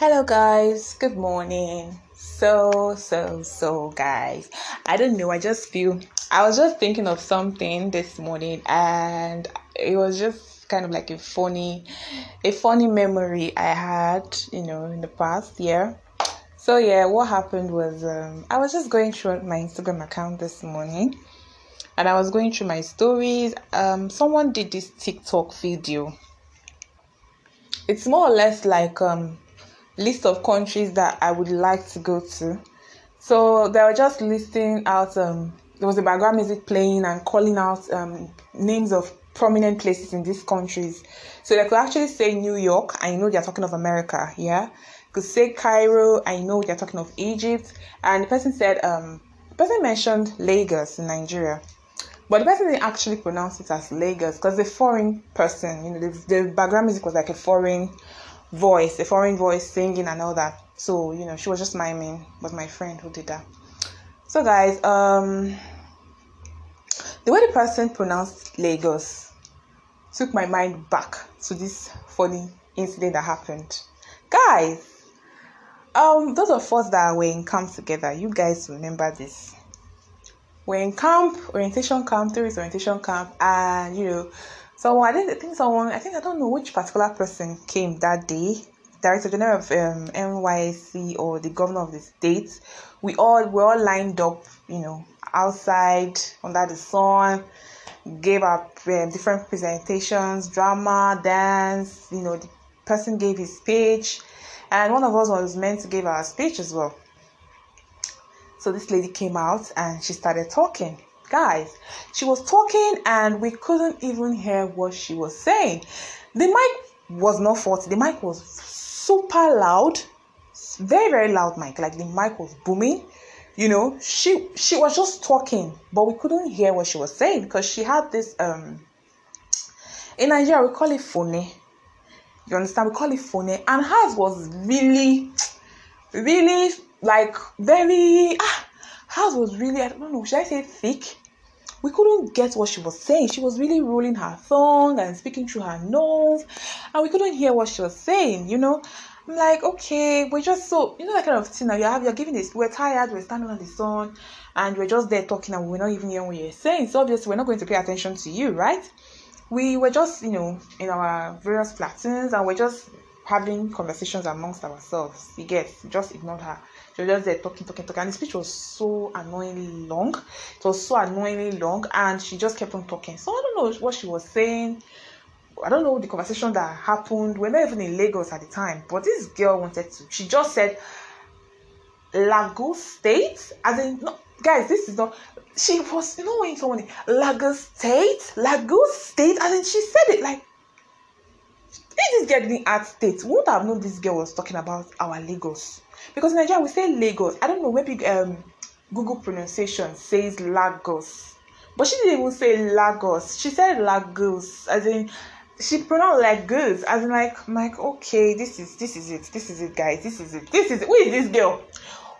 Hello, guys. Good morning. So, so, so, guys. I don't know. I just feel I was just thinking of something this morning, and it was just kind of like a funny, a funny memory I had, you know, in the past year. So yeah, what happened was um, I was just going through my Instagram account this morning, and I was going through my stories. Um, someone did this TikTok video. It's more or less like um list of countries that I would like to go to. So they were just listing out. Um, there was a background music playing and calling out um, names of prominent places in these countries. So they could actually say New York, I know they're talking of America. Yeah, could say Cairo, I know they're talking of Egypt. And the person said, um, the person mentioned Lagos in Nigeria. But the person didn't actually pronounce it as Lagos because the foreign person, you know, the, the background music was like a foreign voice, a foreign voice singing and all that. So, you know, she was just miming, was my friend who did that. So guys, um the way the person pronounced Lagos took my mind back to this funny incident that happened. Guys, um those of us that were in camp together, you guys remember this. We're in camp, orientation camp, tourist orientation camp, and you know, someone I didn't think someone I think I don't know which particular person came that day. Director General of um, NYSC or the governor of the state. We all we all lined up, you know, outside under the sun, gave up um, different presentations, drama, dance. You know, the person gave his speech, and one of us was meant to give our speech as well. So this lady came out and she started talking. Guys, she was talking and we couldn't even hear what she was saying. The mic was not faulty, the mic was super loud, very, very loud mic. Like the mic was booming. You know, she she was just talking, but we couldn't hear what she was saying because she had this um in Nigeria we call it phone. You understand? We call it phone, and hers was really, really like very ah, hers was really I don't know should I say thick. We couldn't get what she was saying. She was really rolling her tongue and speaking through her nose, and we couldn't hear what she was saying. You know, I'm like, okay, we're just so you know that kind of thing. Now you have you're giving this. We're tired. We're standing on the sun, and we're just there talking, and we're not even hearing what you're saying. So obviously, we're not going to pay attention to you, right? We were just you know in our various platoons, and we're just having conversations amongst ourselves. You get, just ignored her. She was just there talking, talking, talking. And the speech was so annoyingly long. It was so annoyingly long, and she just kept on talking. So I don't know what she was saying. I don't know the conversation that happened. We're not even in Lagos at the time, but this girl wanted to. She just said Lagos State, as in no, guys. This is not. She was, you know, when someone Lagos State, Lagos State, as in she said it like this girl didn't add state, we would have known this girl was talking about our Lagos. Because in Nigeria we say Lagos. I don't know, maybe um Google pronunciation says Lagos. But she didn't even say Lagos. She said Lagos. As in she pronounced Lagos. As in like I'm like, okay, this is this is it. This is it, guys. This is it. This is it. Who is this girl?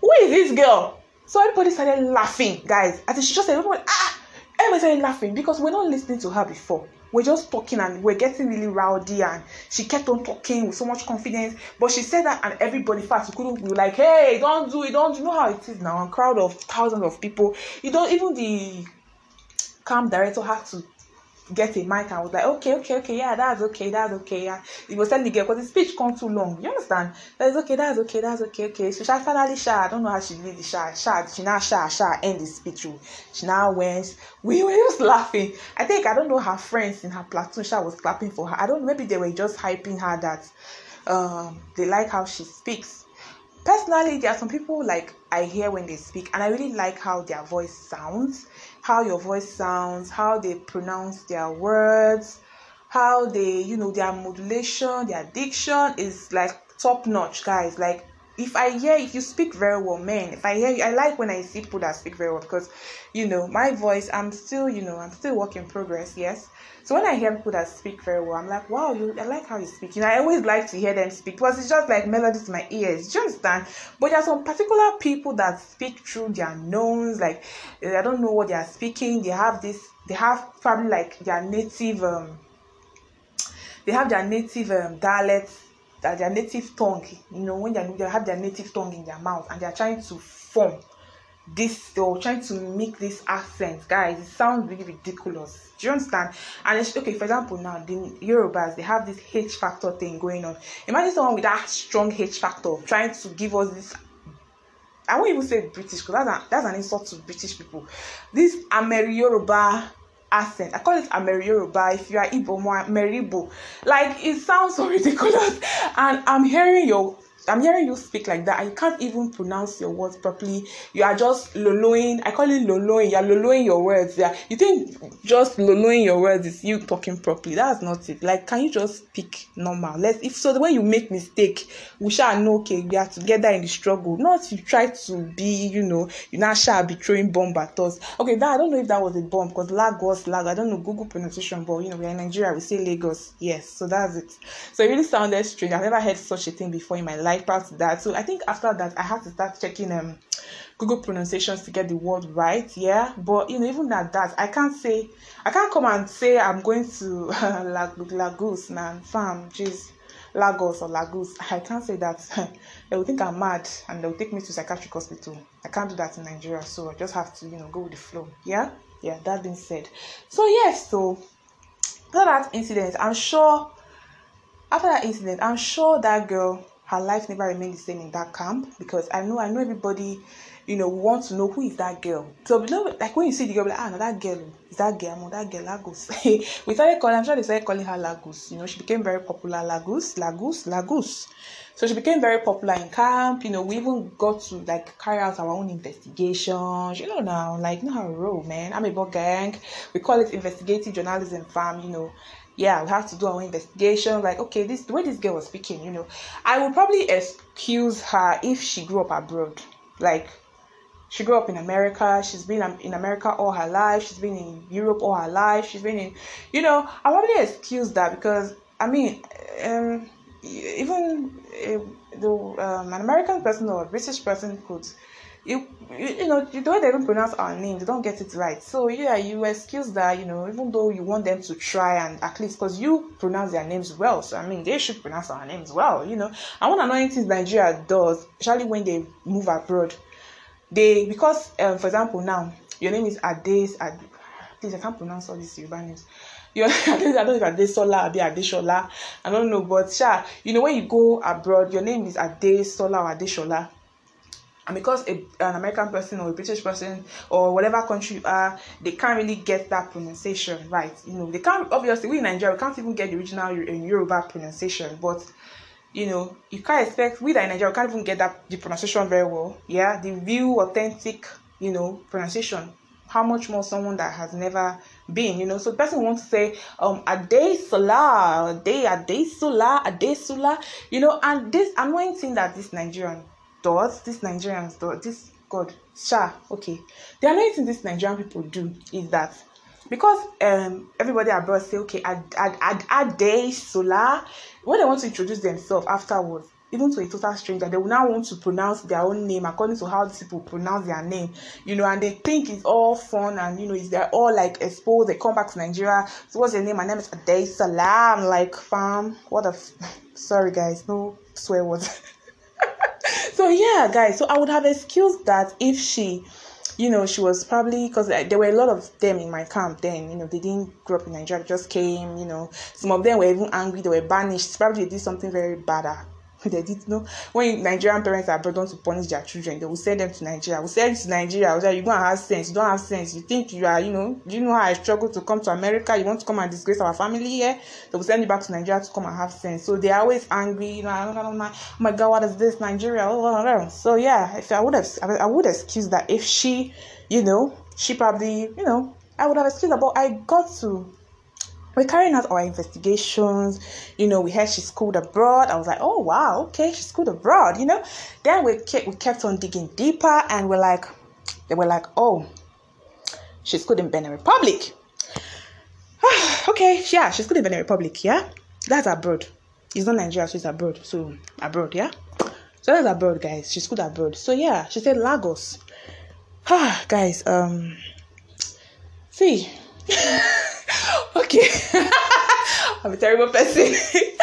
Who is this girl? So everybody started laughing, guys. As she just said, everybody, ah, everybody started laughing because we're not listening to her before we're just talking and we're getting really rowdy and she kept on talking with so much confidence but she said that and everybody fast we couldn't be like hey don't do it don't you know how it is now a crowd of thousands of people. You don't even the camp director had to get a mic and was like okay okay okay yeah that's okay that's okay yeah. He was telling the girl because the speech come too long you understand? That's okay that's okay that's okay okay. So she finally sha i don't know how she did the sha sha she now sha sha end the speech she now went we were just laughing. I think i don't know her friends in her platoon sha was clapping for her. I don't maybe they were just hyping her that um they like how she speaks. Personally there are some people like i hear when they speak and i really like how their voice sounds how your voice sounds how they pronounce their words how they you know their modulation their diction is like top notch guys. Like if I hear if you speak very well, man, if I hear you, I like when I see people that speak very well because, you know, my voice, I'm still, you know, I'm still work in progress, yes. So when I hear people that speak very well, I'm like, wow, you, I like how you speak. You know, I always like to hear them speak because it's just like melodies to my ears. Do you understand? But there are some particular people that speak through their nose, like I don't know what they are speaking. They have this, they have probably like their native, um, they have their native um, dialect that their native tongue, you know, when they, they have their native tongue in their mouth and they are trying to form this or trying to make this accent, guys, it sounds really ridiculous. Do you understand? And it's okay, for example, now the Yorubas they have this H factor thing going on. Imagine someone with that strong H factor trying to give us this. I won't even say British because that's, that's an insult to British people. This Ameri Yoruba accent. I call it Ameri. If you are Igbo, Meribo. Like it sounds so ridiculous. And I'm hearing your I'm hearing you speak like that you can't even pronounce your words properly. You are just loloing. I call it loloing. You're loloing your words. Yeah. You think just loloing your words is you talking properly. That's not it. Like, can you just speak normal? Let's if so the way you make mistake, we shall know okay, we are together in the struggle. Not you try to be, you know, you now shall be throwing bomb at us. Okay, that I don't know if that was a bomb because Lagos, Lagos, I don't know Google pronunciation, but you know, we're in Nigeria, we say Lagos. Yes, so that's it. So it really sounded strange. I've never heard such a thing before in my life life that. So I think after that, I had to start checking um Google pronunciations to get the word right. Yeah, but you know, even at that, I can't say I can't come and say I'm going to Lagos, man, fam, jeez. Lagos or Lagos. I can't say that. they will think I'm mad and they'll take me to psychiatric hospital. I can't do that in Nigeria, so I just have to, you know, go with the flow. Yeah, yeah. That being said, so yes, so after that incident, I'm sure. After that incident, I'm sure that girl her life never remained the same in that camp because I know I know everybody, you know, want to know who is that girl. So you know, like when you see the girl, like ah, no, that girl is that girl, I'm that girl Lagos. we started calling, I'm sure they started calling her Lagos. You know, she became very popular. Lagos, Lagos, Lagos. So she became very popular in camp. You know, we even got to like carry out our own investigations. You know now, like not a role, man. I'm a bug gang. We call it investigative journalism, fam. You know, yeah, we have to do our investigation. Like, okay, this the way this girl was speaking, you know, I would probably excuse her if she grew up abroad. Like, she grew up in America. She's been in America all her life. She's been in Europe all her life. She's been in, you know, I probably excuse that because I mean, um, even uh, the um, an American person or a British person could you, you you know the way they don't pronounce our names they don't get it right. So yeah you excuse that you know even though you want them to try and at least because you pronounce their names well so i mean they should pronounce our names well you know. And one annoying thing nigeria does especially when they move abroad they because um, for example now your name is ades Ad, please i can't pronounce all these Yoruba names. You I don't, know if Adesola, Abi Adeshola, I don't know, but sure, you know when you go abroad, your name is Adesola or Adeshola and because a, an American person or a British person or whatever country you are, they can't really get that pronunciation right. You know, they can't obviously we in Nigeria we can't even get the original Yoruba pronunciation, but you know, you can't expect we that in Nigeria we can't even get that the pronunciation very well. Yeah, the real authentic, you know, pronunciation. How much more someone that has never been, you know. So the person wants to say um Ade Sola, Ade Ade Sola, Ade Sola, you know, and this annoying thing that this Nigerian does, these Nigerians do, this God, sha, okay. The another thing these Nigerian people do is that because um everybody abroad say okay add add day solar when they want to introduce themselves afterwards even to a total stranger they will now want to pronounce their own name according to how these people pronounce their name you know and they think it's all fun and you know is they're all like exposed they come back to nigeria so what's your name my name is Ade Salam like fam what a sorry guys no swear words so yeah guys so i would have excused that if she you know she was probably because there were a lot of them in my camp then you know they didn't grow up in nigeria just came you know. Some of them were even angry they were banished. Probably they did something very bad they did know when Nigerian parents are brought on to punish their children, they will send them to Nigeria. We send to Nigeria. Was like, you gonna have sense. You don't have sense. You think you are, you know, you know how I struggle to come to America? You want to come and disgrace our family here? They will send you back to Nigeria to come and have sense. So they're always angry. You know, oh, don't know. Oh my God, what is this Nigeria? Oh, so yeah, if I would have, I would excuse that if she, you know, she probably, you know, I would have excused that. But I got to we're carrying out our investigations. You know, we heard she schooled abroad. I was like, oh wow, okay, she schooled abroad. You know, then we kept we kept on digging deeper, and we're like, they were like, oh, she schooled in Benin Republic. okay, yeah, she schooled in Benin Republic. Yeah, that's abroad. It's not Nigeria, so it's abroad. So abroad, yeah. So that's abroad, guys. She schooled abroad. So yeah, she said Lagos. Ah, guys, um, see. okay I'm a terrible person.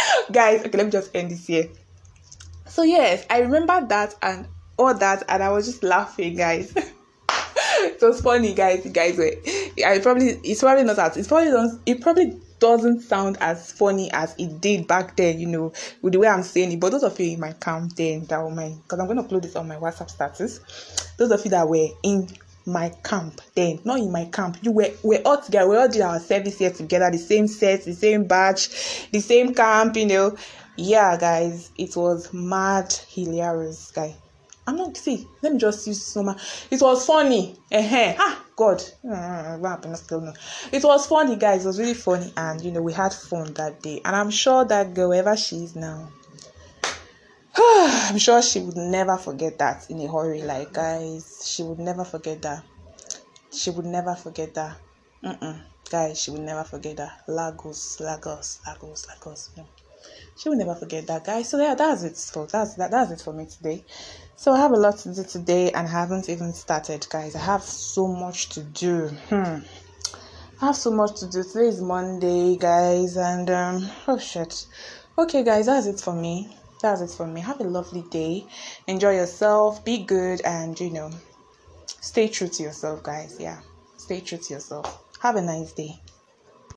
guys, okay, let me just end this here. So yes, I remember that and all that, and I was just laughing, guys. it was funny, guys. You guys were. I probably it's probably not as it's probably not, it probably doesn't sound as funny as it did back then, you know, with the way I'm saying it. But those of you in my camp then that were my because I'm gonna upload this on my WhatsApp status. Those of you that were in my camp then, not in my camp. You were we're all together, we all did our service here together, the same set, the same batch, the same camp, you know. Yeah, guys, it was mad hilarious, guy. I'm not see. Let me just use some. It was funny. Uh-huh. Ah, God. Mm, it was funny, guys. It was really funny, and you know we had fun that day. And I'm sure that girl, wherever she is now, I'm sure she would never forget that in a hurry. Like guys, she would never forget that. She would never forget that. Mm-mm. Guys, she would never forget that. Lagos, Lagos, Lagos, Lagos. Yeah. She will never forget that, guys. So yeah, that's it. For that's that, that's it for me today. So I have a lot to do today and I haven't even started, guys. I have so much to do. Hmm. I have so much to do. Today is Monday, guys, and um oh shit. Okay, guys, that's it for me. That's it for me. Have a lovely day. Enjoy yourself. Be good and you know stay true to yourself, guys. Yeah. Stay true to yourself. Have a nice day.